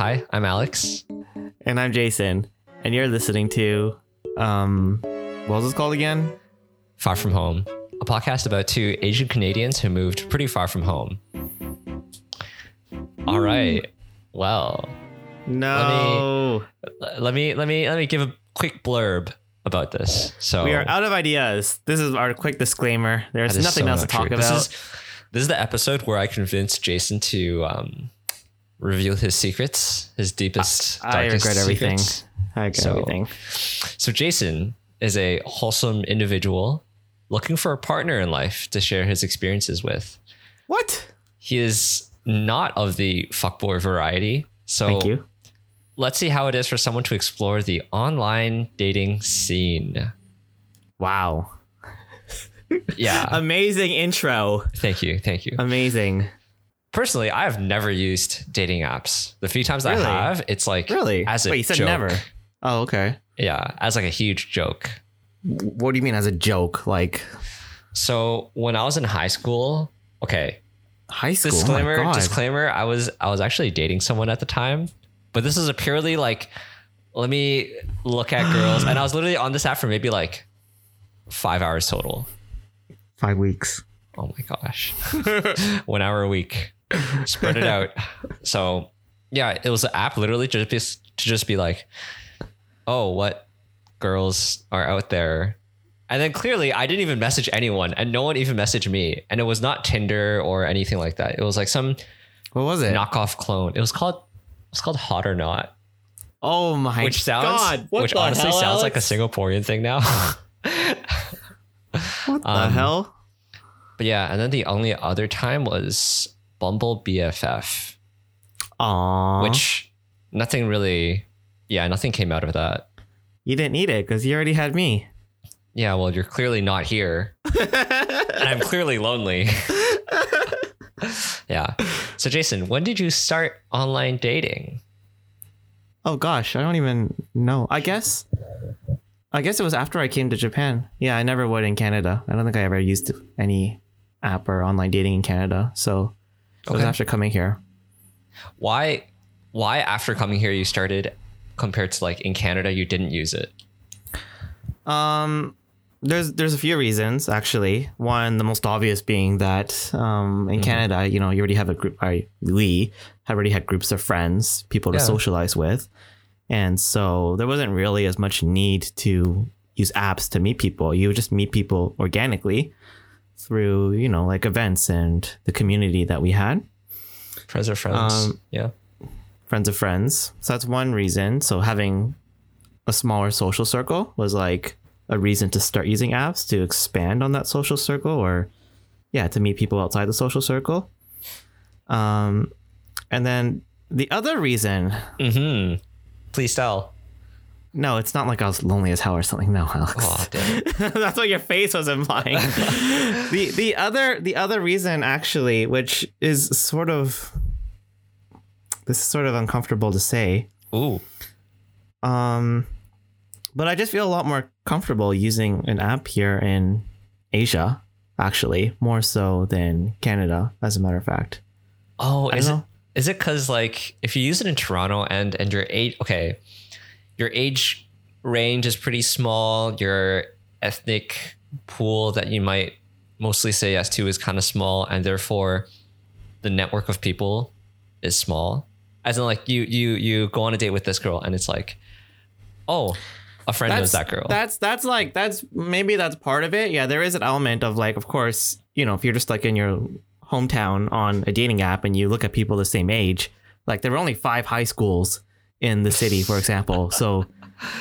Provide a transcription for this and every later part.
Hi, I'm Alex. And I'm Jason. And you're listening to, um, what was this called again? Far From Home, a podcast about two Asian Canadians who moved pretty far from home. All right. Well, No. let me let me let me give a quick blurb about this. So We are out of ideas. This is our quick disclaimer. There's nothing so else to talk true. about. This is this is the episode where I convinced Jason to um, reveal his secrets, his deepest, I darkest regret everything. secrets. I get So- everything. So Jason is a wholesome individual looking for a partner in life to share his experiences with. What? He is not of the fuckboy variety. So Thank you. let's see how it is for someone to explore the online dating scene. Wow. Yeah. Amazing intro. thank you. Thank you. Amazing. Personally, I have never used dating apps. The few times Really? I have, it's like Really? as a Wait, you said joke. never. Oh, okay. Yeah, as like a huge joke. What do you mean as a joke? Like So when I was in high school, okay, high school? Oh disclaimer oh disclaimer i was i was actually dating someone at the time but this is a purely like let me look at girls and i was literally on this app for maybe like five hours total Five weeks. oh my gosh one hour a week spread it out so yeah it was an app literally just be, to just be like oh what girls are out there and then clearly I didn't even message anyone and no one even messaged me. And it was not Tinder or anything like that. It was like some What was it? knockoff clone. It was called it was called Hot or Not, oh my which sounds God. What which honestly hell, sounds like a Singaporean thing now. What the um, hell? but yeah, and then the only other time was Bumble BFF, Aw. which nothing really yeah, nothing came out of that. you didn't need it because you already had me. Yeah, well, you're clearly not here. and I'm clearly lonely. yeah. So Jason, when did you start online dating? Oh gosh, I don't even know. I guess I guess it was after I came to Japan. Yeah, I never would in Canada. I don't think I ever used any app or online dating in Canada. So it was after coming here. Why why after coming here you started compared to like in Canada you didn't use it? Um there's there's a few reasons actually. One, the most obvious being that um, in Canada, you know, you already have a group. I we have already had groups of friends, people to socialize with, and so there wasn't really as much need to use apps to meet people. You would just meet people organically through you know like events and the community that we had, Friends of friends. Um, yeah. friends of friends. So that's one reason. So having a smaller social circle was like a reason to start using apps to expand on that social circle or yeah, to meet people outside the social circle. Um and then the other reason, Mm-hmm. Please tell. No, it's not like I was lonely as hell or something. No, Alex. Oh. That's what your face was implying. the the other the other reason actually, which is sort of this is sort of uncomfortable to say, Ooh. Um, but I just feel a lot more comfortable using an app here in Asia, actually, more so than Canada, as a matter of fact. Oh, I is it is it because like if you use it in Toronto and and you're eight, okay, your age range is pretty small, your ethnic pool that you might mostly say yes to is kind of small, and therefore the network of people is small. As in like you you you go on a date with this girl and it's like, oh, a friend knows that girl. That's that's like that's maybe that's part of it. Yeah, there is an element of like, of course, you know, if you're just like in your hometown on a dating app and you look at people the same age, like there were only five high schools in the city, for example. So,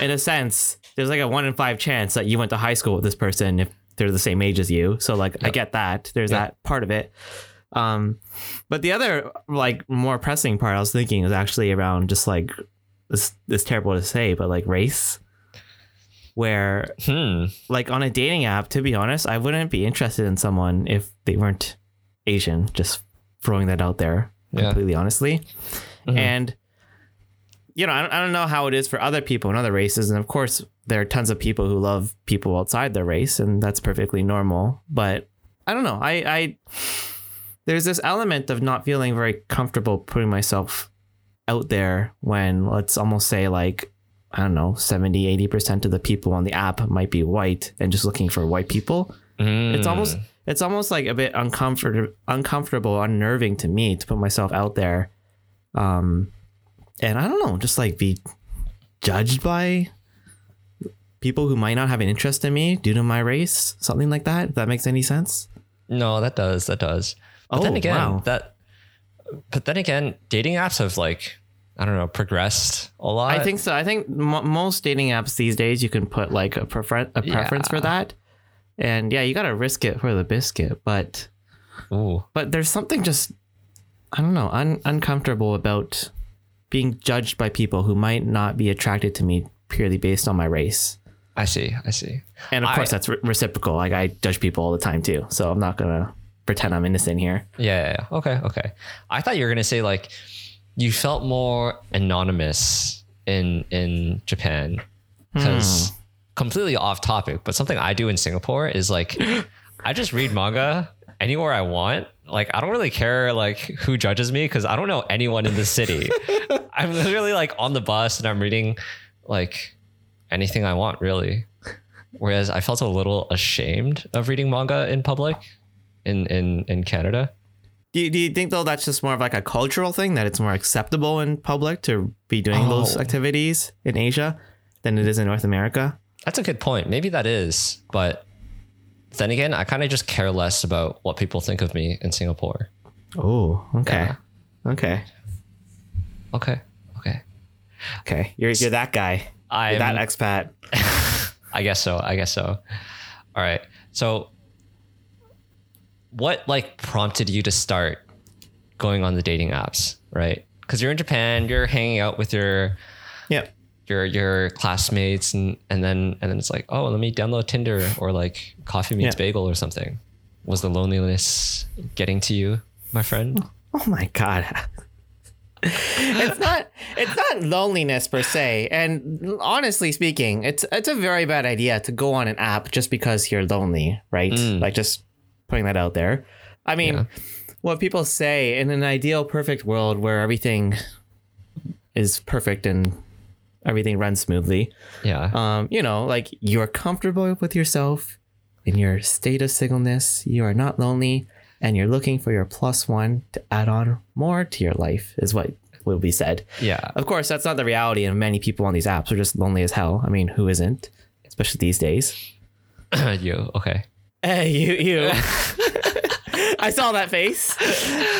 in a sense, there's like a one in five chance that you went to high school with this person if they're the same age as you. So, like, I get that. There's Yeah. that part of it. Um, but the other like more pressing part I was thinking is actually around just like this. This terrible to say, but like race where hmm. like on a dating app to be honest i wouldn't be interested in someone if they weren't asian just throwing that out there Yeah. completely honestly Mhm. and you know I don't, I don't know how it is for other people in other races and of course there are tons of people who love people outside their race and that's perfectly normal but i don't know i i there's this element of not feeling very comfortable putting myself out there when let's almost say like I don't know 70 80% of the people on the app might be white and just looking for white people. It's almost Mm. it's almost like a bit uncomfortable uncomfortable unnerving to me to put myself out there. Um and I don't know, just like be judged by people who might not have an interest in me due to my race, something like that. If that makes any sense. No, that does. That does. But then Oh, again, wow. that. But then again, dating apps have like I don't know progressed a lot. I think so. I think m- most dating apps these days you can put like a prefer- a preference for that, and yeah, you gotta risk it for the biscuit. But Ooh, but there's something just I don't know un- uncomfortable about being judged by people who might not be attracted to me purely based on my race. I see. I see. And of I- course, that's re- reciprocal. Like I judge people all the time too, so I'm not gonna pretend I'm innocent here. Yeah, yeah, yeah. Okay. Okay. I thought you were gonna say like you felt more anonymous in in Japan hmm. because completely off topic. But something I do in Singapore is like I just read manga anywhere I want. Like I don't really care like who judges me because I don't know anyone in the city. I'm literally like on the bus and I'm reading like anything I want really. Whereas I felt a little ashamed of reading manga in public in in in Canada. Do you, do you think though that's just more of like a cultural thing that it's more acceptable in public to be doing those Oh. activities in Asia than it is in North America? That's a good point. Maybe that is, but then again, I kind of just care less about what people think of me in Singapore. Oh, okay, okay, Okay. Okay. okay. You're you're that guy. I'm You're that expat. I guess so. I guess so. All right. So what like prompted you to start going on the dating apps, right? Cuz you're in Japan, you're hanging out with your Yep. Your your classmates and and then and then it's like, "Oh, let me download Tinder or like Coffee Meets Yeah. Bagel or something." Was the loneliness getting to you, my friend? Oh my god. it's not it's not loneliness per se. And honestly speaking, it's it's a very bad idea to go on an app just because you're lonely, right? Mm. Like just putting that out there. I mean, Yeah. what people say in an ideal perfect world where everything is perfect and everything runs smoothly. Yeah. Um, you know, like you're comfortable with yourself in your state of singleness, you are not lonely, and you're looking for your plus one to add on more to your life, is what will be said. yeah. Of course, that's not the reality, and many people on these apps are just lonely as hell. I mean, who isn't? Especially these days. you. Okay. Hey, you, you. I saw that face.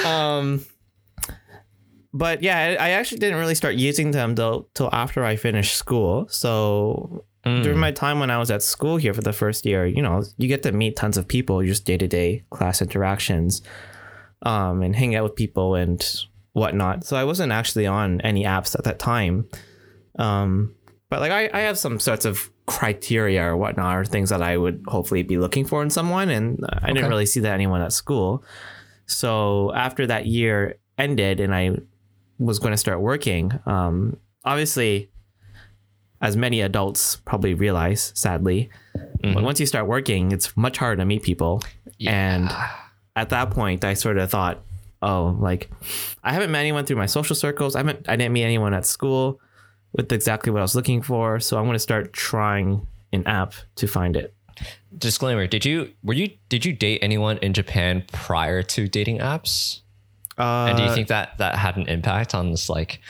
Um, but yeah, I I actually didn't really start using them though till after I finished school. So Mm. during my time when I was at school here for the first year, you know, you get to meet tons of people, just day to day class interactions, um, and hang out with people and whatnot. So I wasn't actually on any apps at that time. Um, but like I, I have some sorts of criteria or whatnot or things that I would hopefully be looking for in someone, and I Okay. didn't really see that anyone at school. So after that year ended and I was going to start working, um, obviously, as many adults probably realize, sadly, but Mhm. once you start working, it's much harder to meet people. And at that point, I sort of thought, oh, like I haven't met anyone through my social circles. I haven't, I didn't meet anyone at school with exactly what I was looking for. So I'm going to start trying an app to find it. disclaimer did you were you did you date anyone in japan prior to dating apps Uh, and do you think that that had an impact on this like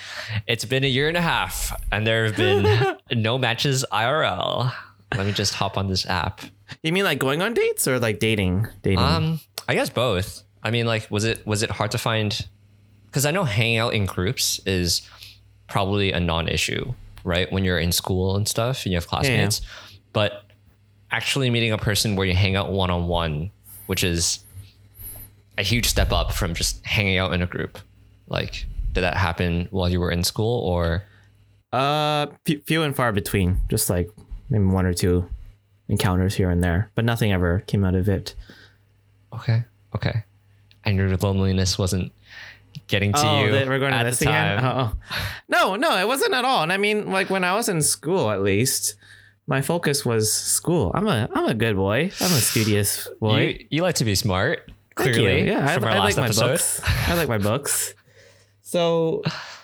it's been a year and a half and there have been no matches irl let me just hop on this app. You mean like going on dates or like dating? Dating. um i guess both. I mean like was it was it hard to find because i know hanging out in groups is probably a non-issue right? When you're in school and stuff and you have classmates. But actually meeting a person where you hang out one-on-one which is a huge step up from just hanging out in a group like did that happen while you were in school or Uh, few and far between. Just like maybe one or two encounters here and there, but nothing ever came out of it. okay okay and your loneliness wasn't getting to oh, you that we're going to this the again. Oh, no, no, it wasn't at all. And I mean, like when I was in school, at least my focus was school. I'm a, I'm a good boy. I'm a studious boy. you, you like to be smart clearly. Yeah, I, I like last my books. I like my books. So,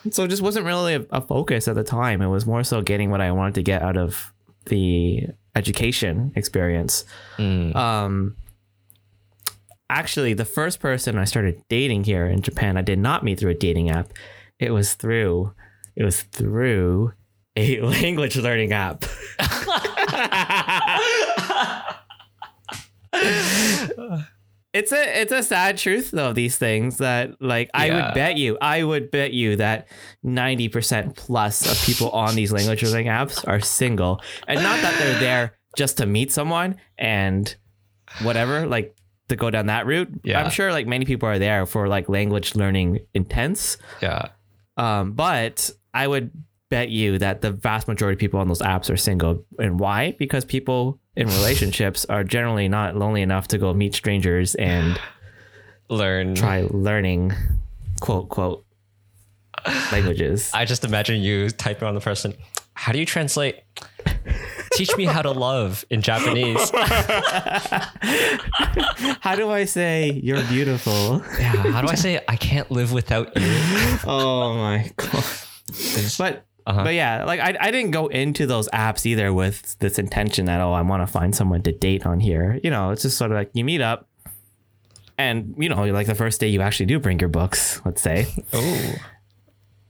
so it just wasn't really a, a focus at the time. It was more so getting what I wanted to get out of the education experience. Mm. Um, actually, the first person I started dating here in Japan, I did not meet through a dating app. It was through, it was through a language learning app. it's a it's a sad truth though these things that like I would bet you I would bet you that 90% plus of people on these language learning apps are single and not that they're there just to meet someone and whatever like to go down that route Yeah. I'm sure like many people are there for like language learning intense Yeah. um, but I would bet you that the vast majority of people on those apps are single. And why? Because people in relationships are generally not lonely enough to go meet strangers and Learn. try learning quote quote languages. I just imagine you typing on the person. How do you translate? Teach me how to love in Japanese. How do I say you're beautiful? Yeah. How do I say I can't live without you? oh my god. But Uh-huh. but yeah, like I, I didn't go into those apps either with this intention that oh I want to find someone to date on here. You know, it's just sort of like you meet up, and you know, like the first day you actually do bring your books. Let's say, Oh.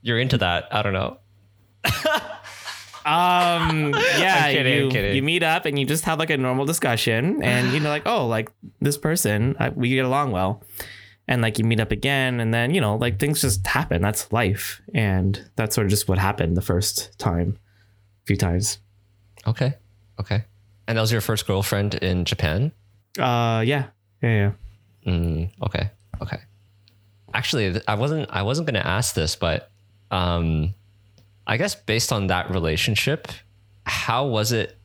You're into that. I don't know. um, yeah, kidding, you you meet up and you just have like a normal discussion, and you know, like oh, like this person I, we get along well, and like you meet up again, and then you know, like things just happen. That's life, and that's sort of just what happened the first time, a few times. Okay. Okay. And that was your first girlfriend in Japan? Uh, yeah, yeah, yeah. Mm, okay. Okay. Actually, I wasn't I wasn't going to ask this, but um I guess based on that relationship, how was it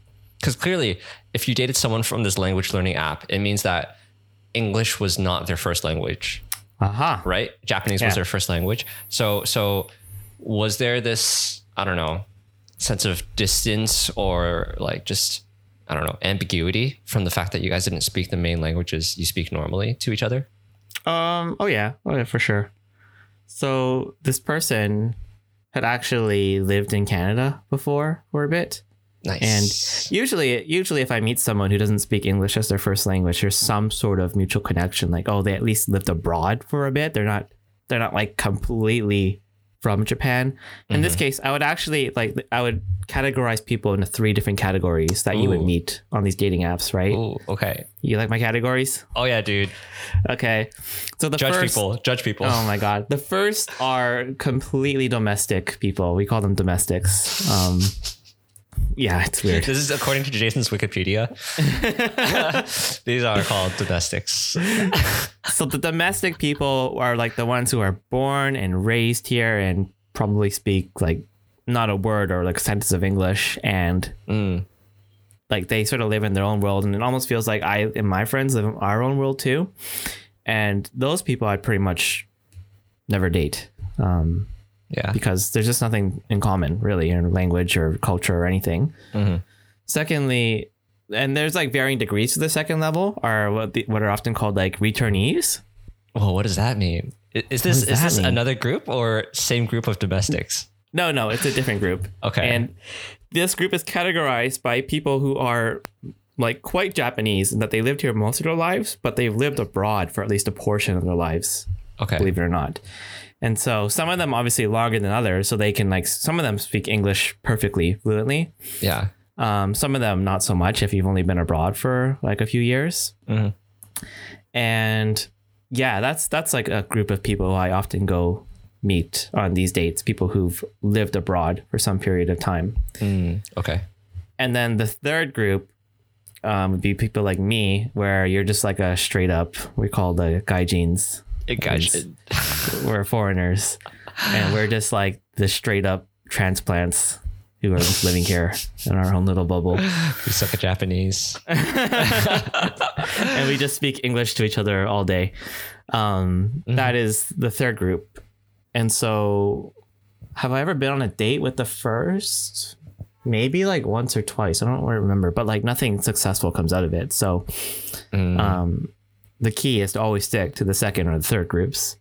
cuz clearly if you dated someone from this language learning app, it means that English was not their first language, Aha. right? Japanese Yeah. was their first language. So so was there this, I don't know, sense of distance or like just I don't know, ambiguity from the fact that you guys didn't speak the main languages you speak normally to each other? Um. Oh yeah. Oh yeah. For sure. So this person had actually lived in Canada before for a bit, Nice. and usually, usually, if I meet someone who doesn't speak English as their first language, there's some sort of mutual connection. Like, oh, they at least lived abroad for a bit. They're not. They're not like completely from Japan. In this case, I would actually like. I would categorize people into three different categories that you would meet on these dating apps. Right? Ooh, okay. You like my categories? Oh yeah, dude. Okay. So the Judge first. people. Judge people. Oh my god. The first are completely domestic people. We call them domestics. Um yeah, it's weird. This is according to Jason's Wikipedia. These are called domestics. So the domestic people are like the ones who are born and raised here and probably speak like not a word or like a sentence of English and Mm. like they sort of live in their own world and it almost feels like I and my friends live in our own world too. And those people I'd pretty much never date. Um Yeah. because there's just nothing in common really in language or culture or anything. Mhm. Secondly, and there's like varying degrees to the second level are what the, what are often called like returnees. Well, what does that mean? Is this is this mean? another group or same group of domestics? No, no, it's a different group. Okay. And this group is categorized by people who are like quite Japanese and that they lived here most of their lives, but they've lived abroad for at least a portion of their lives. Okay. believe it or not. And so some of them obviously longer than others, so they can like some of them speak English perfectly fluently. Yeah. Um, some of them not so much if you've only been abroad for like a few years. Mhm. And yeah, that's that's like a group of people I often go meet on these dates, people who've lived abroad for some period of time. Mm, okay. And then the third group um, would be people like me, where you're just like a straight up, we call the guy gaijins. It got It's- We're foreigners, and we're just like the straight up transplants who are living here in our own little bubble. we suck at Japanese. and we just speak English to each other all day. Um, that is the third group. And so, have I ever been on a date with the first? Maybe like once or twice. I don't remember, but like nothing successful comes out of it. So, Mm. um, the key is to always stick to the second or the third groups,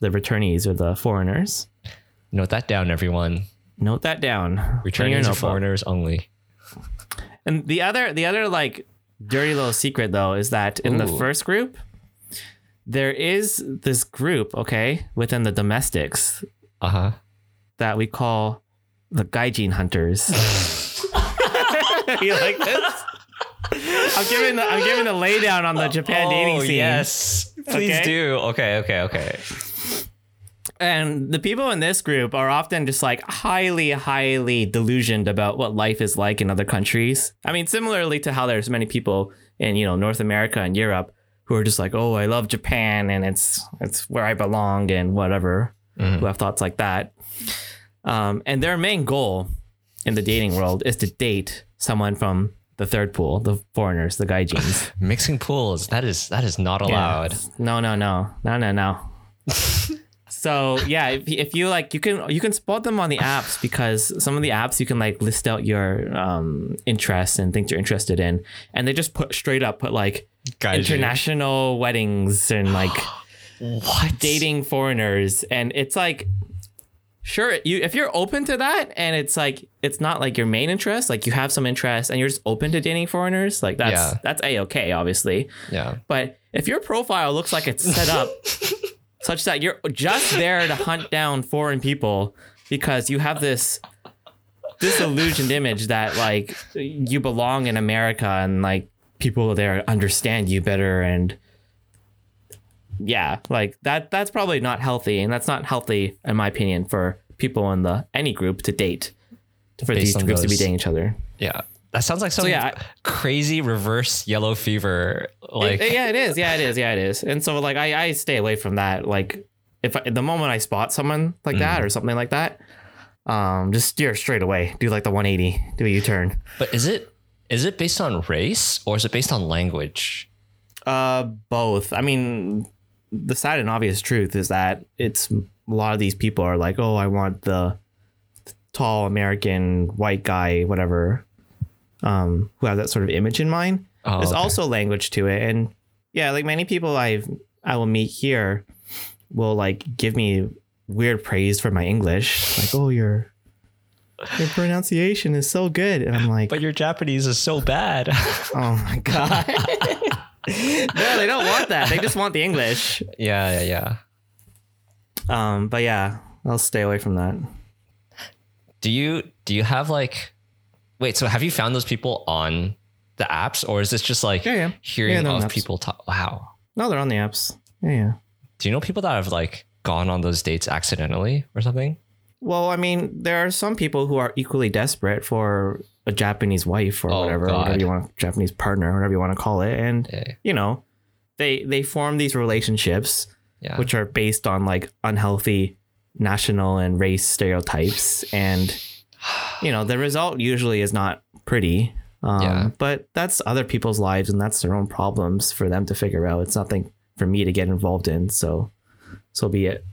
the returnees or the foreigners. Note that down, everyone. Note that down. Returnees in your Returning to notebook. foreigners only. And the other the other like dirty little secret though is that in the first group there is this group, okay, within the domestics Uh huh. that we call the gaijin hunters. you like this? I'm giving the I'm giving the laydown on the Japan dating scene. Oh, yes. Please Okay. do. Okay, okay, okay. And the people in this group are often just like highly, highly delusioned about what life is like in other countries. I mean, similarly to how there's many people in, you know, North America and Europe who are just like, oh, I love Japan and it's it's where I belong and whatever, who have thoughts like that. Um, and their main goal in the dating world is to date someone from the third pool, the foreigners, the gaijins. Mixing pools. That is that is not allowed. No, no, no, no, no, no. so yeah, if, if you like, you can you can spot them on the apps because some of the apps you can like list out your um interests and things you're interested in, and they just put straight up put like Gaijin. international weddings and like What? dating foreigners, and it's like. Sure, you if you're open to that and it's like it's not like your main interest, like you have some interest and you're just open to dating foreigners, like that's Yeah. that's a okay, obviously. Yeah. But if your profile looks like it's set up such that you're just there to hunt down foreign people because you have this disillusioned image that like you belong in America and like people there understand you better and yeah, like that that's probably not healthy and that's not healthy in my opinion for people in the any group to date for Based these groups to be dating each other. Yeah. That sounds like some yeah, crazy reverse yellow fever. Like It- yeah, it is. Yeah, it is. Yeah, it is. And so like I, I stay away from that. Like if I, the moment I spot someone like that Mm. or something like that, um, just steer straight away. Do like the 180. Do a U-turn. But is it is it based on race or is it based on language? Uh, both. I mean, the sad and obvious truth is that it's a lot of these people are like, oh, I want the tall American white guy, whatever, um, who have that sort of image in mind. Oh, There's okay. also language to it, and yeah, like many people I've I will meet here will like give me weird praise for my English, like, oh, your your pronunciation is so good, and I'm like, But your Japanese is so bad. oh my god. no, they don't want that. They just want the English. yeah, yeah, yeah. Um, but yeah, I'll stay away from that. Do you do you have like wait, so have you found those people on the apps or is this just like Yeah, yeah. hearing Yeah, of people talk wow. No, they're on the apps. Yeah, yeah. Do you know people that have like gone on those dates accidentally or something? Well, I mean, there are some people who are equally desperate for a Japanese wife or Oh, whatever, God. whatever you want, Japanese partner, whatever you want to call it, and you know, they they form these relationships Yeah. which are based on like unhealthy national and race stereotypes, and you know, the result usually is not pretty. Um, Yeah. But that's other people's lives, and that's their own problems for them to figure out. It's nothing for me to get involved in. So, so be it.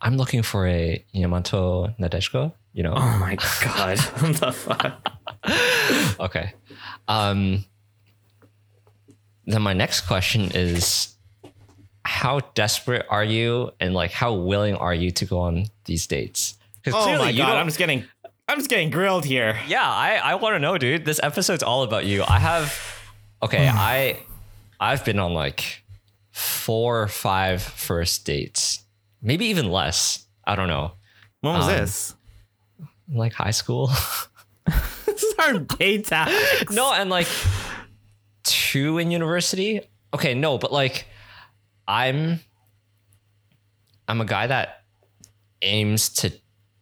I'm looking for a Yamato Nadeshiko, you know. Oh my god! what the fuck? Okay. Um then my next question is how desperate are you and like how willing are you to go on these dates? Because Oh my god! I'm just getting, I'm just getting grilled here. yeah, I, I want to know, dude. This episode's all about you. I have okay, I I've been on like four or five first dates. Maybe even less. I don't know. When was Um, this? Like high school. This is our tactics. no, and like two in university. Okay, no, but like I'm I'm a guy that aims to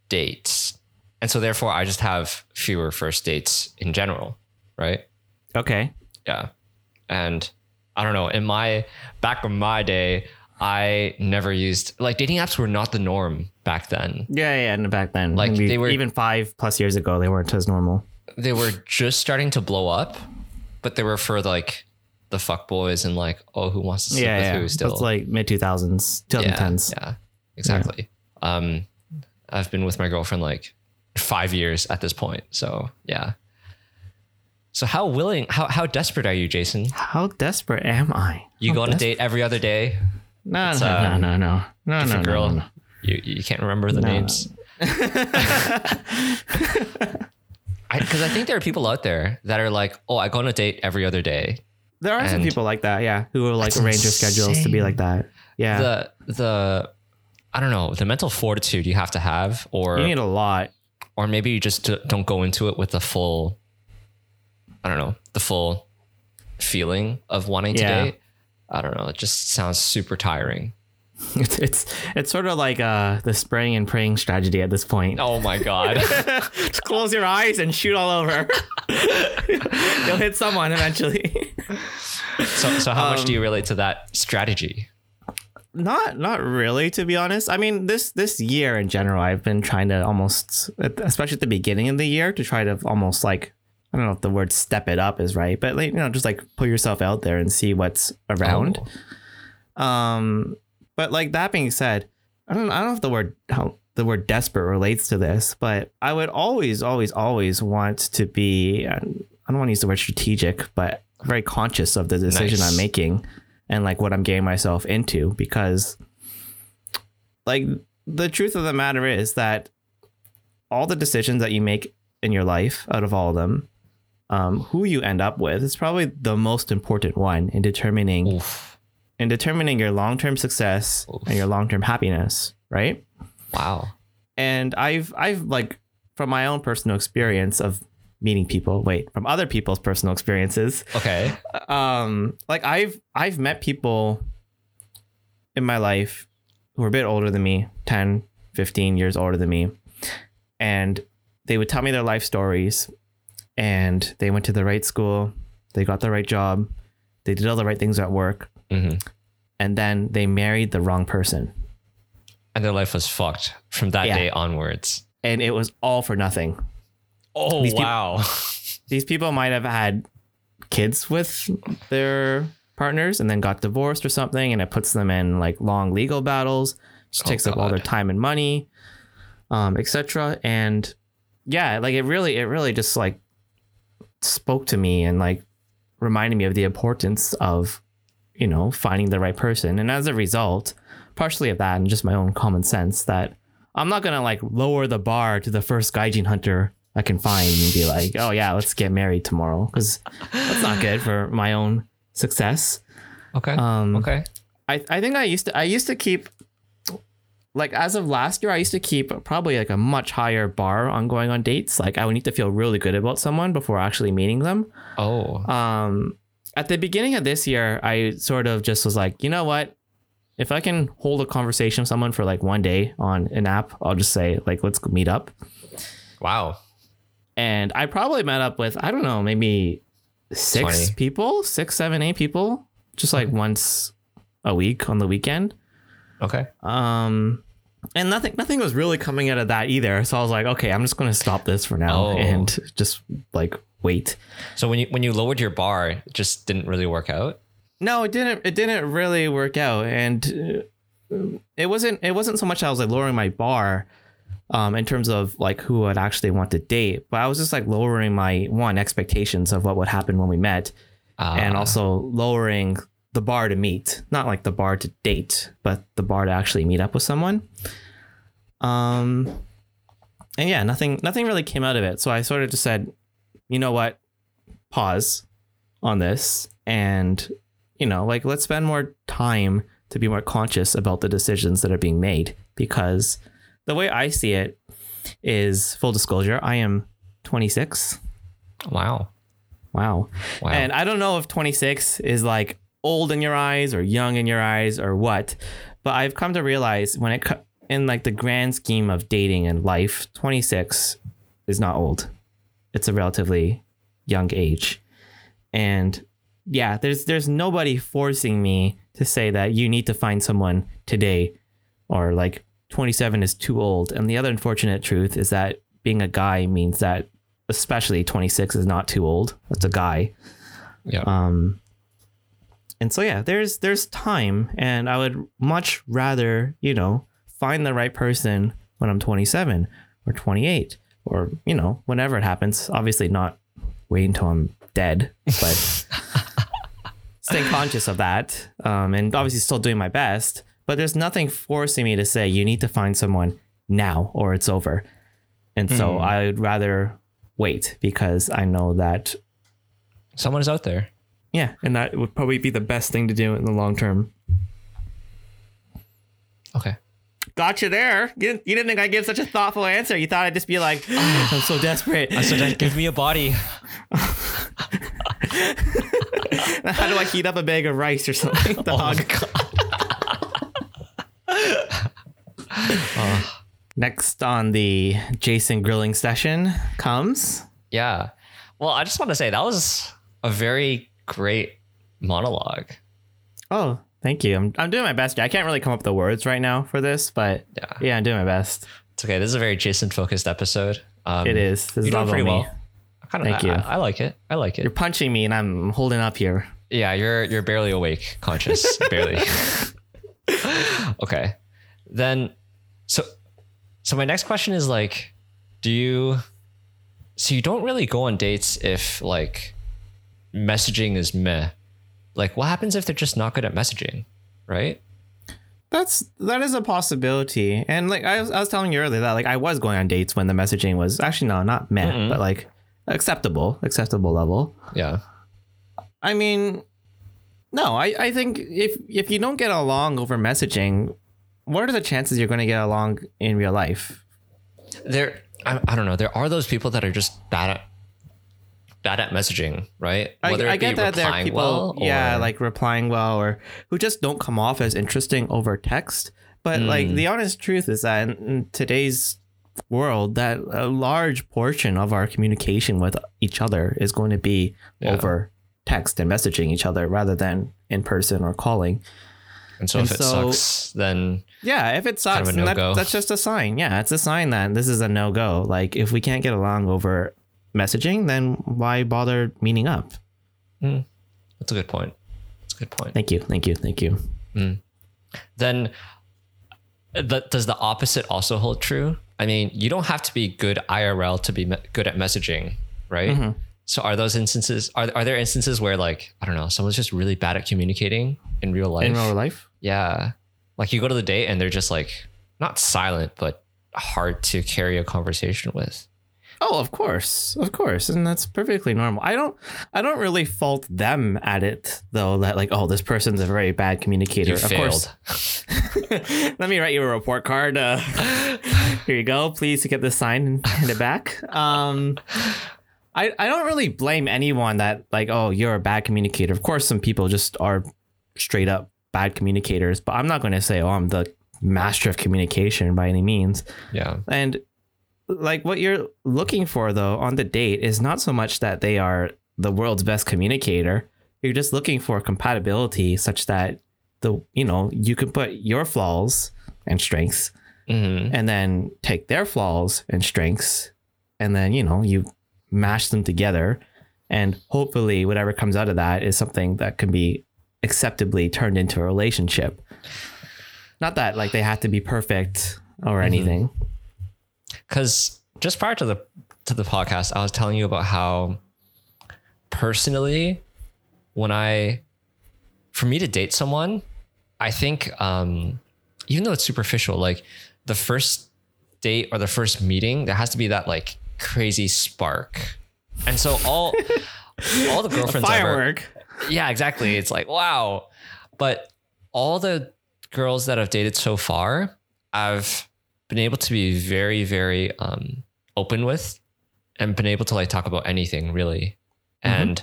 date. And so therefore I just have fewer first dates in general, right? Okay. Yeah. And I don't know, in my back in my day, I never used like dating apps were not the norm back then. Yeah, yeah. And back then, Like, maybe they were- even five plus years ago, they weren't as normal. They were just starting to blow up, but they were for like the fuck boys and like, oh, who wants to sleep Yeah, with yeah. who still? It's like mid two thousands, two yeah, thousand tens. yeah, exactly. Um, I've been with my girlfriend like five years at this point. So yeah. So how willing, how how desperate are you, Jason? How desperate am I? You How go on a date every other day. No, It's, no, um, no, no, no, no, no, no, girl. no, no. You you can't remember the No. names. Because I, think there are people out there that are like, oh, I go on a date every other day. There are some people like that, yeah, who will like That's arrange their schedules to be like that. Yeah, The the I don't know the mental fortitude you have to have, or you need a lot. or maybe you just don't go into it with the full. I don't know the full feeling of wanting Yeah. to date. I don't know. It just sounds super tiring. It's it's it's sort of like uh the spraying and praying strategy at this point. Oh my god. Just close your eyes and shoot all over. You'll hit someone eventually. so so how much do Um, you relate to that strategy? not not really to be honest i mean this this year in general i've been trying to almost especially at the beginning of the year to try to almost like i don't know if the word step it up is right but like you know just like put yourself out there and see what's around Oh. um but like that being said i don't i don't know if the word how the word desperate relates to this but i would always always always want to be i don't want to use the word strategic but very conscious of the decision Nice. i'm making and like what i'm getting myself into because like the truth of the matter is that all the decisions that you make in your life out of all of them um, who you end up with is probably the most important one in determining Oof. in determining your long-term success Oof. and your long-term happiness right Wow. and i've i've like from my own personal experience of meeting people wait from other people's personal experiences Okay. um like i've i've met people in my life who are a bit older than me 10 15 years older than me and they would tell me their life stories and they went to the right school. They got the right job. They did all the right things at work. Hmm and then they married the wrong person. And their life was fucked from that Yeah. day onwards. and it was all for nothing. Oh These wow. these people might have had kids with their partners and then got divorced or something and it puts them in like long legal battles. Just Oh, takes up all their time and money um etc and yeah like it really it really just like spoke to me and like reminded me of the importance of you know finding the right person and as a result partially of that and just my own common sense that i'm not gonna like lower the bar to the first gaijin hunter i can find and be like oh yeah let's get married tomorrow because that's not good for my own success Okay. um okay. I, I think I used to I used to keep like as of last year I used to keep probably like a much higher bar on going on dates. Like I would need to feel really good about someone before actually meeting them. Oh. Um at the beginning of this year I sort of just was like, you know what? If I can hold a conversation with someone for like one day on an app, I'll just say like let's meet up. Wow. And I probably met up with I don't know, maybe six 20. people, six, seven, eight people, just like once a week on the weekend. Okay. Um, and nothing, nothing was really coming out of that either. So I was like, okay, I'm just going to stop this for now Oh. and just like wait. So when you when you lowered your bar, it just didn't really work out. No, it didn't. It didn't really work out, and uh, it wasn't. It wasn't so much I was like lowering my bar, um, in terms of like who I'd actually want to date, but I was just like lowering my one expectations of what would happen when we met, Uh, and also lowering the bar to meet. Not like the bar to date but the bar to actually meet up with someone. Um and yeah nothing nothing really came out of it. So i sort of just said you know what? Pause on this and you know like let's spend more time to be more conscious about the decisions that are being made because the way i see it is full disclosure i am 26 wow. wow. Wow. and I don't know if 26 is like old in your eyes or young in your eyes or what, but I've come to realize when it co- in like the grand scheme of dating and life, 26 is not old. It's a relatively young age. And yeah, there's there's nobody forcing me to say that you need to find someone today or like 27 is too old. And the other unfortunate truth is that being a guy means that especially 26 is not too old. That's a guy. yeah. Um, and so yeah, there's there's time, and I would much rather you know find the right person when I'm 27 or 28 or you know whenever it happens. Obviously, not wait until I'm dead, but staying conscious of that, um, and obviously still doing my best. But there's nothing forcing me to say you need to find someone now or it's over. And so Mm. I'd rather wait because I know that Someone is out there. Yeah, and that would probably be the best thing to do in the long term. Okay. Gotcha there. You didn't, you didn't think I'd give such a thoughtful answer. You thought I'd just be like, ah. I'm so desperate. So just give me a body. How do I heat up a bag of rice or something? Oh Dog. Uh, Next on the Jason grilling session comes. Yeah. Well, I just want to say that was a very great monologue. Oh, thank you. I'm, I'm doing my best. I can't really come up with the words right now for this, but Yeah. yeah, I'm doing my best. It's okay. This is a very Jason focused episode. Um, It is. This You're is doing pretty me. well. I kind of, Thank I, you. I, I like it. I like it. You're punching me and I'm holding up here. Yeah, you're you're barely awake, conscious, barely. okay. Then so so my next question is like do you so you don't really go on dates if like messaging is meh. Like what happens if they're just not good at messaging, right? That's that is a possibility. And like I was, I was telling you earlier that like I was going on dates when the messaging was actually no, not meh, Mm-mm. but like acceptable, acceptable level. Yeah. I mean, no, I, I think if if you don't get along over messaging, what are the chances you're going to get along in real life? There I, I don't know. There are those people that are just bad at bad at messaging, right? I, Whether I it be get that there are people, well yeah, or- like replying well, or who just don't come off as interesting over text. But like Mm. the honest truth is that in, today's world, that a large portion of our communication with each other is going to be Yeah. over text and messaging each other rather than in person or calling. and so and if it so- sucks, then Yeah, if it sucks, Kind of then that, that's just a sign. Yeah, it's a sign that this is a no go. Like if we can't get along over messaging, then why bother meeting up? that's a good point. That's a good point. Thank you, thank you, thank you. then the, does the opposite also hold true? I mean, you don't have to be good IRL to be me- good at messaging, right? Mm-hmm. So are those instances are are there instances where like I don't know, someone's just really bad at communicating in real life? In real life, yeah. Like you go to the date and they're just like not silent but hard to carry a conversation with. Oh, of course, of course, and that's perfectly normal. I don't, I don't really fault them at it though. That like, oh, this person's a very bad communicator. You of failed. course, let me write you a report card. Uh, here you go. Please get this signed and hand it back. Um, I, I don't really blame anyone that like, oh, you're a bad communicator. Of course, some people just are straight up bad communicators, but I'm not going to say, oh, I'm the master of communication by any means. Yeah. And like what you're looking for though on the date is not so much that they are the world's best communicator. You're just looking for compatibility such that the you know, you can put your flaws and strengths hmm and then take their flaws and strengths and then, you know, you mash them together and hopefully whatever comes out of that is something that can be acceptably turned into a relationship. Not that like they have to be perfect or anything. Because just prior to the to the podcast, I was telling you about how personally, when I for me to date someone, I think um, even though it's superficial, like the first date or the first meeting, there has to be that like crazy spark, and so all all the girlfriends ever, yeah, exactly. It's like, wow. But all the girls that I've dated so far, I've been able to be very, very um, open with and been able to like talk about anything really. And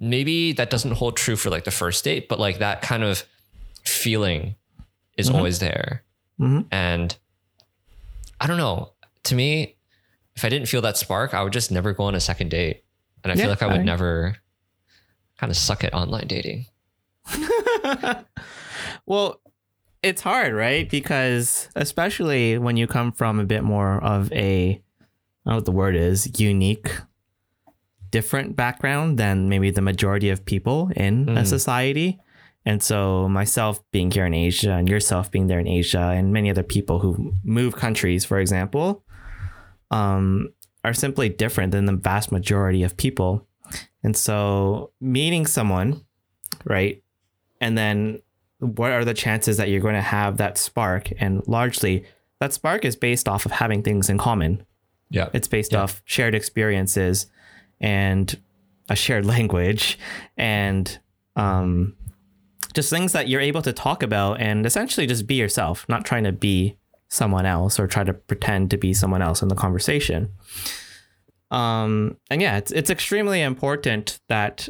maybe that doesn't hold true for like the first date, but like that kind of feeling is Mhm. always there. Mhm. And I don't know. To me, if I didn't feel that spark, I would just never go on a second date. And I Yeah, feel like I would I- never kind of suck at online dating. well, it's hard, right? Because especially when you come from a bit more of a, I don't know what the word is, unique, different background than maybe the majority of people in a Mm. society. And so, myself being here in Asia and yourself being there in Asia, and many other people who move countries, for example, um, are simply different than the vast majority of people. And so, meeting someone, right? And then what are the chances that you're going to have that spark? And largely, that spark is based off of having things in common. Yeah. It's based Yeah. off shared experiences and a shared language and um, just things that you're able to talk about and essentially just be yourself, not trying to be someone else or try to pretend to be someone else in the conversation. Um, and yeah, it's it's extremely important that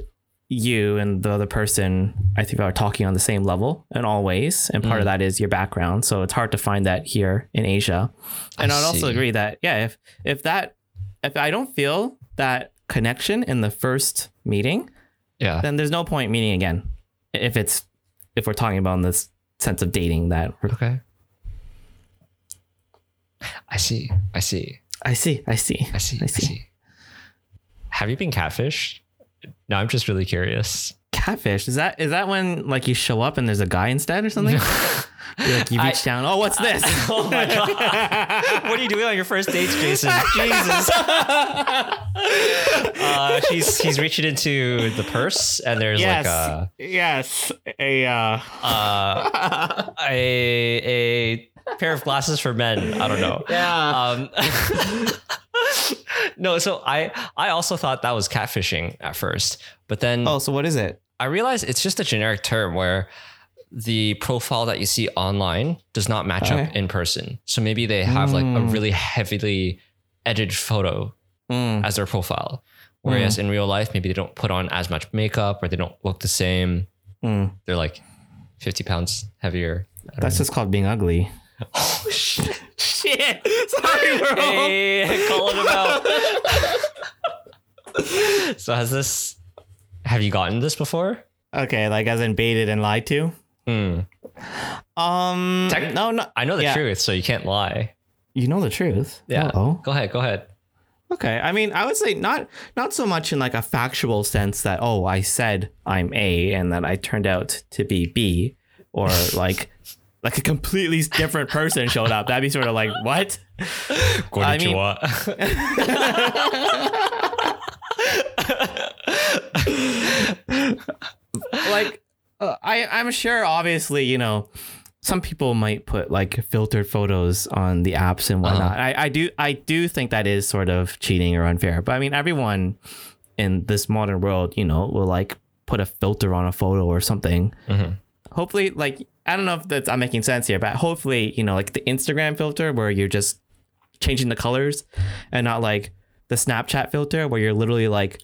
you and the other person, I think, are talking on the same level in all ways. And part of hmm. that is your background. So it's hard to find that here in Asia. And I I'd also agree that yeah, if if that if I don't feel that connection in the first meeting, Yeah. then there's no point meeting again. If it's if we're talking about in this sense of dating that Okay. I see. I see. I see, I see, I see. I see. Have you been catfished? No, I'm just really curious. Catfish is that is that when like you show up and there's a guy instead or something? You're like you I- reach down. Oh, what's this? oh my god! what are you doing on your first dates, Jason? Jesus! uh, he's he's reaching into the purse, and there's yes, like a yes, a uh, uh, a a pair of glasses for men. I don't know. yeah. Um, no, so I I also thought that was catfishing at first, but then oh, so what is it? I realized it's just a generic term where the profile that you see online does not match up in person. So maybe they have like a Mm. really heavily edited photo Mm. as their profile. Whereas in real life, maybe they don't put on as much makeup or they don't look the same. Mm. They're like 50 pounds heavier. That's just called being ugly. Oh, shit. Shit. Sorry, bro. Hey, call it about. so has this, have you gotten this before? Okay, like as in baited and lied to. Hmm. Um, Tech- no, no. I know the Yeah. truth, so you can't lie. You know the truth. Yeah. Oh. Go ahead. Go ahead. Okay. I mean, I would say not not so much in like a factual sense that oh, I said I'm A and that I turned out to be B, or like like a completely different person showed up. That'd be sort of like what? I mean- like uh, I I'm sure obviously you know some people might put like filtered photos on the apps and whatnot. I, I do I do think that is sort of cheating or unfair. But I mean everyone in this modern world, you know, will like put a filter on a photo or something. Mhm. Hopefully, like I don't know if that's I'm making sense here, but hopefully, you know, like the Instagram filter where you're just changing the colors and not like the Snapchat filter where you're literally like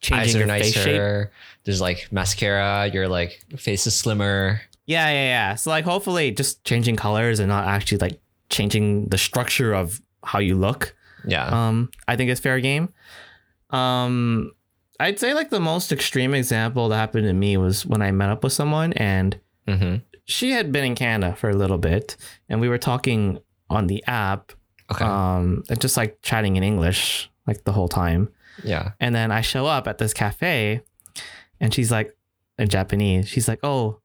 changing your face shape. There's like mascara. Your like face is slimmer. Yeah, yeah, yeah. So like hopefully just changing colors and not actually like changing the structure of how you look. Yeah. Um, I think it's fair game. Um, I'd say like the most extreme example that happened to me was when I met up with someone and hmm she had been in Canada for a little bit and we were talking on the app, Okay. um, and just like chatting in English like the whole time. yeah. And then I show up at this cafe and she's like, in Japanese, she's like, oh,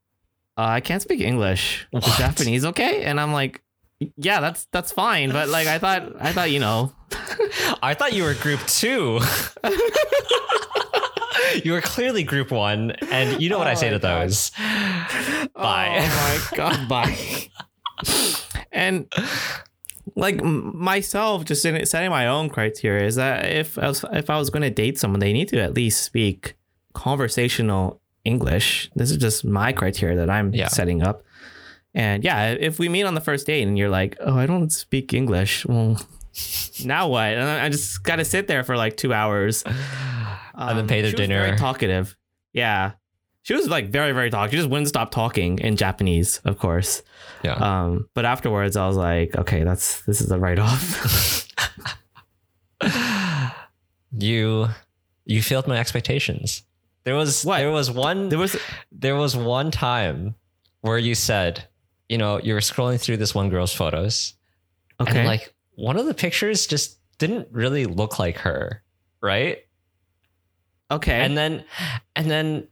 uh, I can't speak English. Is What? Japanese okay? And I'm like, yeah, that's that's fine. But like, I thought, I thought, you know, I thought you were group two. you were clearly group one, and you know what I Oh say to God. those. Bye. Oh my god, bye. and like myself, just in setting my own criteria is that if I was if I was going to date someone, they need to at least speak conversational English. This is just my criteria that I'm Yeah. setting up. And yeah, if we meet on the first date and you're like, "Oh, I don't speak English," well, now what? And I I just got to sit there for like two hours. And then pay the she was Very dinner. talkative. Yeah. She was like very, very talkative. She just wouldn't stop talking in Japanese, of course. Yeah. Um, but afterwards, I was like, okay, that's this is a write off. you you failed my expectations. There was What? there was one there was there was one time where you said, you know, you were scrolling through this one girl's photos, okay. and like one of the pictures just didn't really look like her, right? Okay. And then and then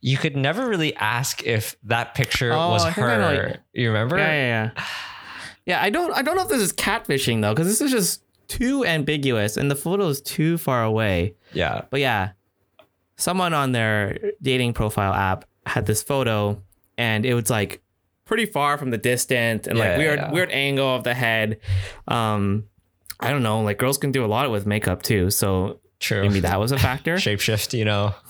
you could never really ask if that picture Oh, was I think I know her. You remember? yeah, yeah, yeah. Yeah, I don't I don't know if this is catfishing though, because this is just too ambiguous and the photo is too far away. Yeah. But yeah, someone on their dating profile app had this photo and it was like pretty far from the distant and Yeah, like weird yeah. weird angle of the head. Um, I don't know. Like girls can do a lot with makeup too, so True. maybe that was a factor. Shapeshift, you know.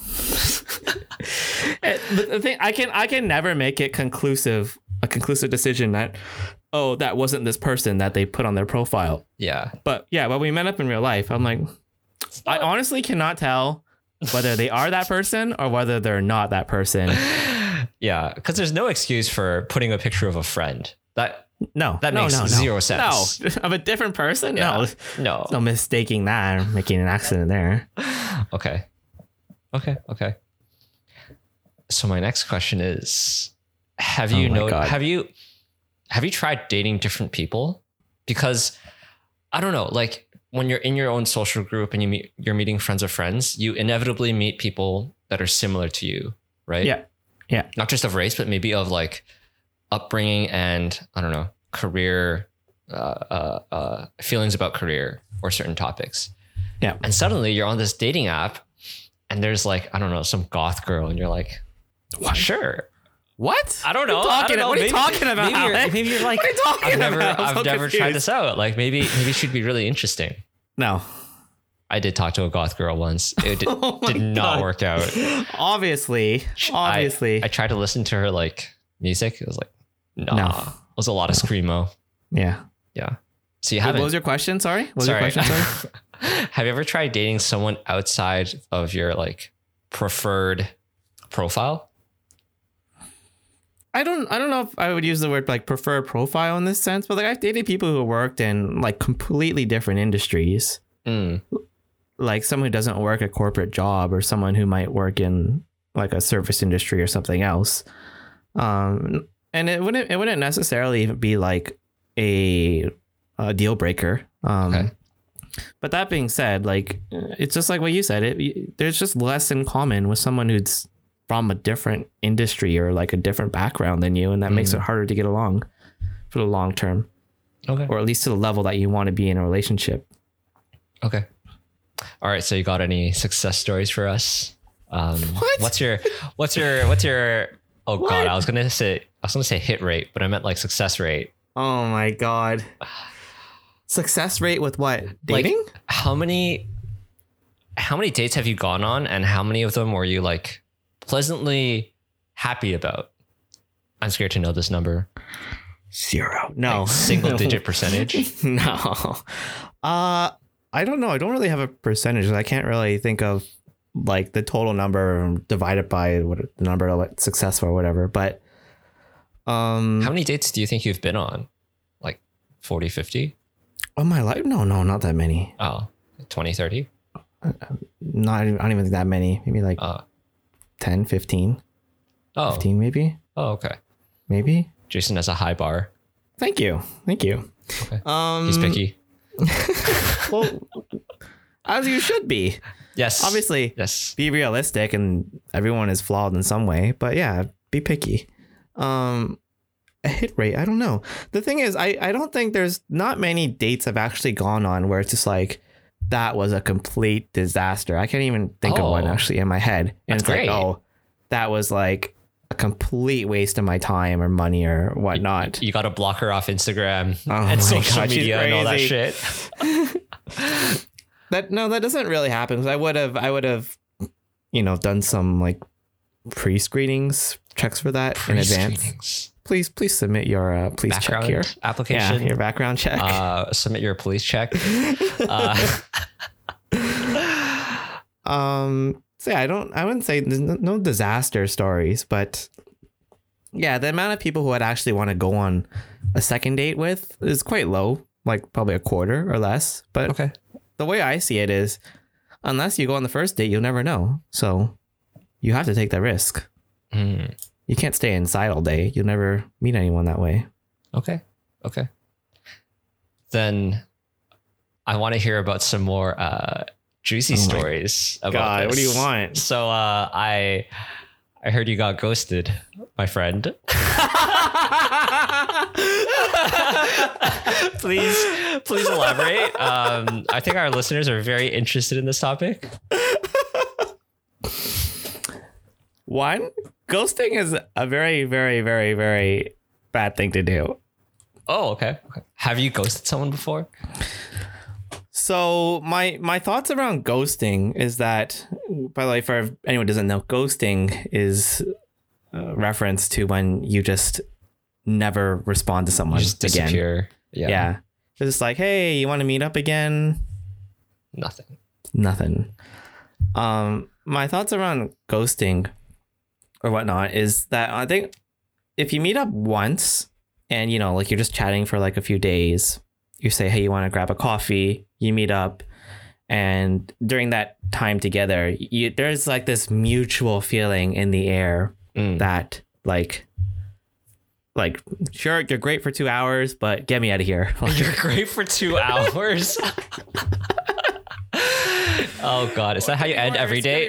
But the thing I can I can never make it conclusive a conclusive decision that oh that wasn't this person that they put on their profile. Yeah. But yeah, when we met up in real life, I'm like, I honestly cannot tell whether they are that person or whether they're not that person. Yeah, because there's no excuse for putting a picture of a friend. That No, That no, makes no, no. zero sense. No, of a different person. No, no. no mistaking that or making an accident there. Okay. Okay. Okay. So my next question is have oh you Oh know God. have you have you tried dating different people? Because I don't know, like when you're in your own social group and you meet you're meeting friends of friends, you inevitably meet people that are similar to you, right? Yeah. Yeah. Not just of race, but maybe of like upbringing and I don't know, career uh, uh, uh, feelings about career or certain topics. Yeah. And suddenly you're on this dating app and there's like, I don't know, some goth girl and you're like, What? sure. What? I don't know. What are you I talking, don't know. what are you Maybe- talking about? Maybe you're, Alex? maybe you're like, What are you talking I've never, about? I'm I've so never tried this out. Like maybe, maybe she'd be really interesting. No. I did talk to a goth girl once. It did, Oh did not God. work out. Obviously. Obviously. I tried to listen to her like music. It was like, nah. No. It was a lot of screamo. yeah. Yeah. So you Wait, haven't. what was your question? Sorry. What was sorry. your question? Sorry. Have you ever tried dating someone outside of your like preferred profile? I don't I don't know if I would use the word like preferred profile in this sense, but like I've dated people who worked in like completely different industries. Mm. Like someone who doesn't work a corporate job or someone who might work in like a service industry or something else. Um and it wouldn't it wouldn't necessarily even be like a, a deal breaker. Um Okay. but that being said, like it's just like what you said, it there's just less in common with someone who's from a different industry or like a different background than you, and that makes Mm. it harder to get along for the long term, Okay. or at least to the level that you want to be in a relationship. Okay. All right. So you got any success stories for us? Um, What? What's your What's your What's your Oh What? God! I was gonna say I was gonna say hit rate, but I meant like success rate. Oh my god. Success rate with what? Like, Dating? how many How many dates have you gone on, and how many of them were you like pleasantly happy about? I'm scared to know this number. Zero. No. Like, single digit percentage. no. Uh I don't know. I don't really have a percentage. I can't really think of like the total number divided by what the number of like successful or whatever. But um How many dates do you think you've been on? Like 40, 50? oh my life no no not that many. Oh, 20, 30? Not even, I don't even think that many. Maybe like Oh, 10, 15, oh, 15 maybe. oh, okay. Maybe. Jason has a high bar. Thank you. Thank you. Okay. Um He's picky. Well as you should be. Yes. Obviously Yes. be realistic and everyone is flawed in some way but yeah be picky um a hit rate? I don't know. The thing is i i don't think there's not many dates i've actually gone on where it's just like that was a complete disaster. I can't even think of one actually in my head. And it's great. like oh that was like a complete waste of my time or money or whatnot. You got to block her off Instagram Oh and social God, media and all that shit. that no that doesn't really happen i would have i would have you know done some like pre-screenings checks for that in advance please please submit your uh, please Background check here yeah application. your background check uh, submit your police check. Uh, um so yeah i don't i wouldn't say there's no, no disaster stories but yeah the amount of people who i'd actually want to go on a second date with is quite low like probably a quarter or less but okay. the way I see it is, unless you go on the first date, you'll never know. So you have to take that risk. Hmm. You can't stay inside all day. You'll never meet anyone that way. Okay. Okay. Then I want to hear about some more uh, juicy Oh stories about what do you want? So uh, I I heard you got ghosted, my friend. please, please elaborate. Um, I think our listeners are very interested in this topic. One, ghosting is a very, very, very, very bad thing to do. Oh, okay. okay. Have you ghosted someone before? So my my thoughts around ghosting is that, by the way, for anyone doesn't know, ghosting is a reference to when you just never respond to someone You just again. disappear. Yeah. Yeah. It's just like, hey, you want to meet up again? Nothing. Nothing. Um, my thoughts around ghosting or whatnot is that I think if you meet up once and you know, like you're just chatting for like a few days, you say, hey, you want to grab a coffee, you meet up, and during that time together, you there's like this mutual feeling in the air Mm. that like like sure you're great for two hours, but get me out of here. Like, You're great for two hours. oh God, is that how you end every day?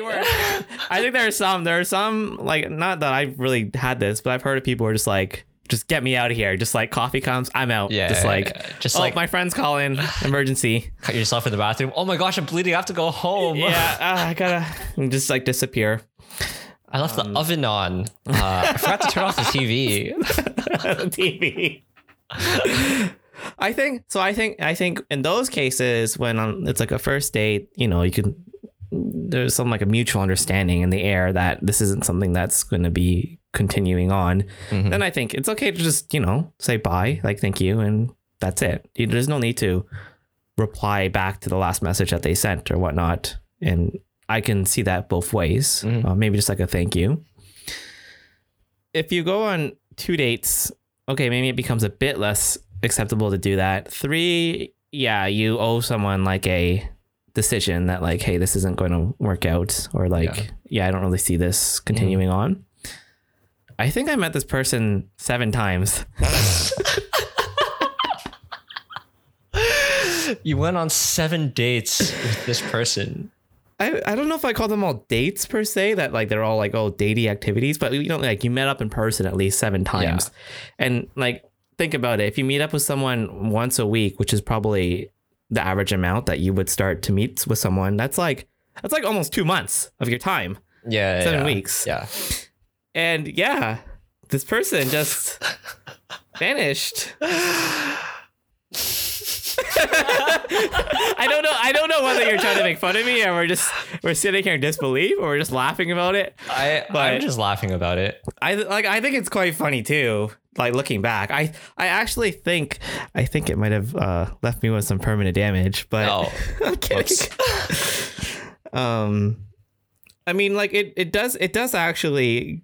I think there are some. There are some like not that I've really had this, but I've heard of people who are just like, just get me out of here. Just like coffee comes, I'm out. Yeah, Just like, yeah. Just oh, like- my friend's calling, emergency. Cut yourself in the bathroom. Oh my gosh, I'm bleeding. I have to go home. yeah, ah, I gotta just like disappear. I left Um, the oven on. Uh, I forgot to turn off the TV. The TV. I think so. I think I think in those cases when um, it's like a first date, you know, you can there's some like a mutual understanding in the air that this isn't something that's going to be continuing on. Mhm. Then I think it's okay to just you know say bye, like thank you, and that's it. There's no need to reply back to the last message that they sent or whatnot, and I can see that both ways. Mhm. Uh, maybe just like a thank you. If you go on two dates, okay, maybe it becomes a bit less acceptable to do that. Three, yeah, you owe someone like a decision that like, hey, this isn't going to work out, or like, Yeah. yeah, I don't really see this mm-hmm. continuing on. I think I met this person seven times. You went on seven dates with this person. I, I don't know if I call them all dates per se, that like they're all like oh datey activities, but you know, like you met up in person at least seven times. And like think about it. If you meet up with someone once a week, which is probably the average amount that you would start to meet with someone, that's like that's like almost two months of your time. Yeah, Seven yeah. weeks. Yeah. And yeah, this person just vanished. I don't know. I don't know whether you're trying to make fun of me or we're just we're sitting here in disbelief or we're just laughing about it. I But- I'm just laughing about it. I like I think it's quite funny too. Like looking back, I I actually think I think it might have uh, left me with some permanent damage. But Oh, I'm kidding. um, I mean, like it it does it does actually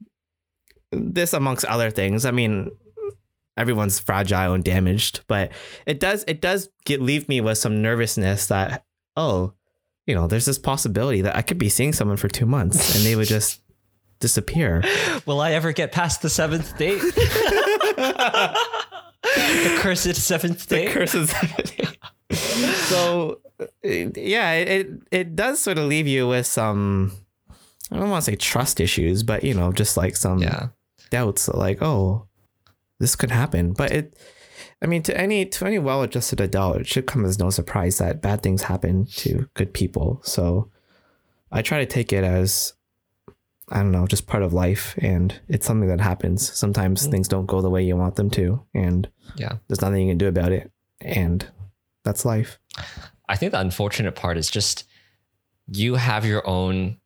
this amongst other things. I mean, everyone's fragile and damaged, but it does it does get leave me with some nervousness that oh, you know, there's this possibility that I could be seeing someone for two months and they would just disappear. Will I ever get past the seventh date? The cursed seventh the date. curse is so yeah it, it it does sort of leave you with some i don't want to say trust issues but you know just like some yeah. doubts like oh this could happen but it i mean to any to any well-adjusted adult it should come as no surprise that bad things happen to good people so i try to take it as i don't know just part of life and it's something that happens sometimes Mm. things don't go the way you want them to and Yeah. there's nothing you can do about it and that's life I think the unfortunate part is just you have your own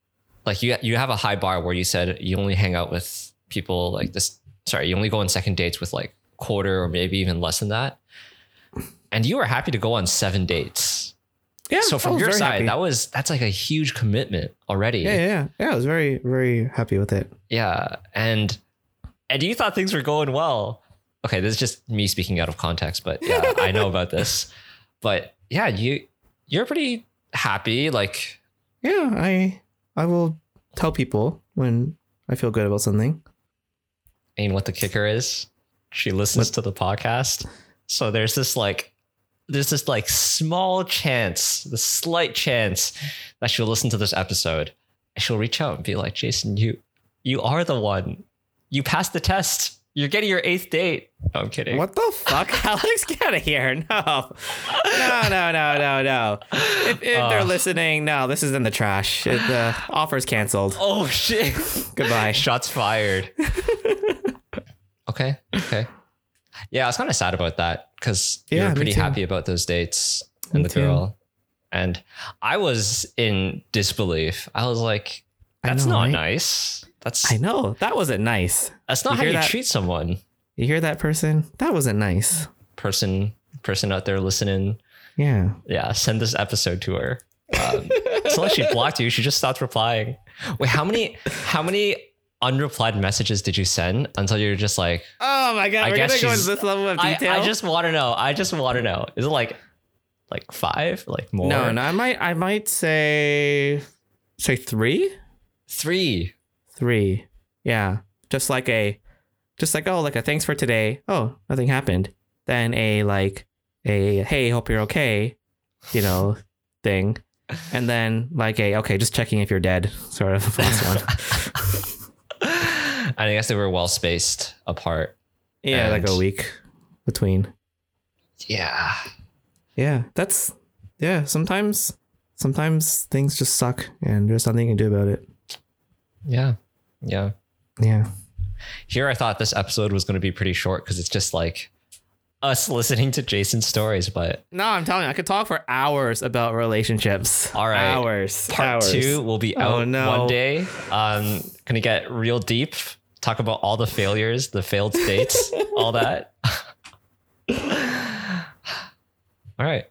like you you have a high bar where you said you only hang out with people like this sorry, you only go on second dates with like quarter or maybe even less than that. And you were happy to go on seven dates. Yeah so from your side, happy. that was that's like a huge commitment already. yeah, yeah yeah yeah i was very very happy with it Yeah, and and you thought things were going well. Okay, this is just me speaking out of context, but yeah, I know about this. But yeah, you you're pretty happy. Like, yeah i i will tell people when i feel good about something and what the kicker is, she listens to the podcast. So there's this like there's this like small chance, the slight chance that she'll listen to this episode. And she'll reach out and be like, Jason, you you are the one. You passed the test. You're getting your eighth date. No, I'm kidding. what the fuck alex get out of here no no no no no no if, if they're listening no this is in the trash it, the offer's canceled Oh shit. goodbye Shots fired. okay. Okay. Yeah, I was kind of sad about that because Yeah, you were pretty happy about those dates and Me the too. girl. And I was in disbelief. I was like, that's know, not right? nice. That's I know that wasn't nice. that's not You how you that? treat someone. You hear that person? That wasn't nice. Person person out there listening. Yeah. Yeah, send this episode to her. Um, it's not like she blocked you. She just stopped replying. Wait, how many how many unreplied messages did you send until you're just like, Oh my god, I we're guess gonna go she's- into this level of I, detail. I just want to know. I just want to know. Is it like like five? Like more? no, no. I might, I might say, say three, Three. three. Yeah, just like a, just like oh, like a thanks for today. Oh, nothing happened. Then a like a hey, hope you're okay, you know, thing, and then like a okay, just checking if you're dead, sort of last one. I guess they were well spaced apart. Yeah, like a week between. Yeah. Yeah, that's yeah. Sometimes, sometimes things just suck, and there's nothing you can do about it. Yeah. Yeah. Yeah. Here I thought this episode was going to be pretty short because it's just like us listening to Jason's stories, but No, I'm telling you, I could talk for hours about relationships. All right. hours. part hours. two will be Oh, out no. one day. Um, gonna get real deep, talk about all the failures, the failed dates, all that. all right.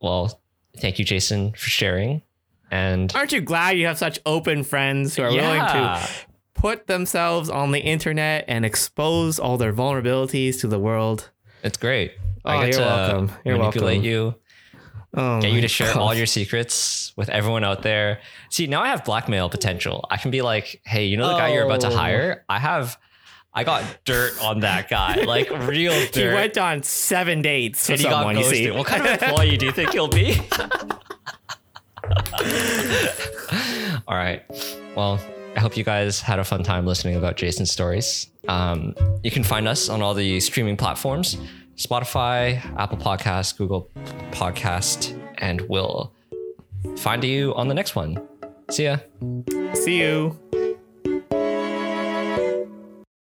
Well, thank you, Jason, for sharing. And Aren't you glad you have such open friends who are willing to put themselves on the internet and expose all their vulnerabilities to the world? it's great. Oh, I get you're to welcome. You're manipulate welcome. you, Oh, get you to share God. all your secrets with everyone out there. See, now I have blackmail potential. I can be like, hey, you know the guy you're about to Oh. hire? I have, I got dirt on that guy, like real dirt. He went on seven dates with and he got someone. You see, ghosted. What kind of employee do you think he'll be? All right. Well, I hope you guys had a fun time listening about Jason's stories. Um, you can find us on all the streaming platforms Spotify, Apple Podcast, Google Podcast, and we'll find you on the next one. See ya. see you.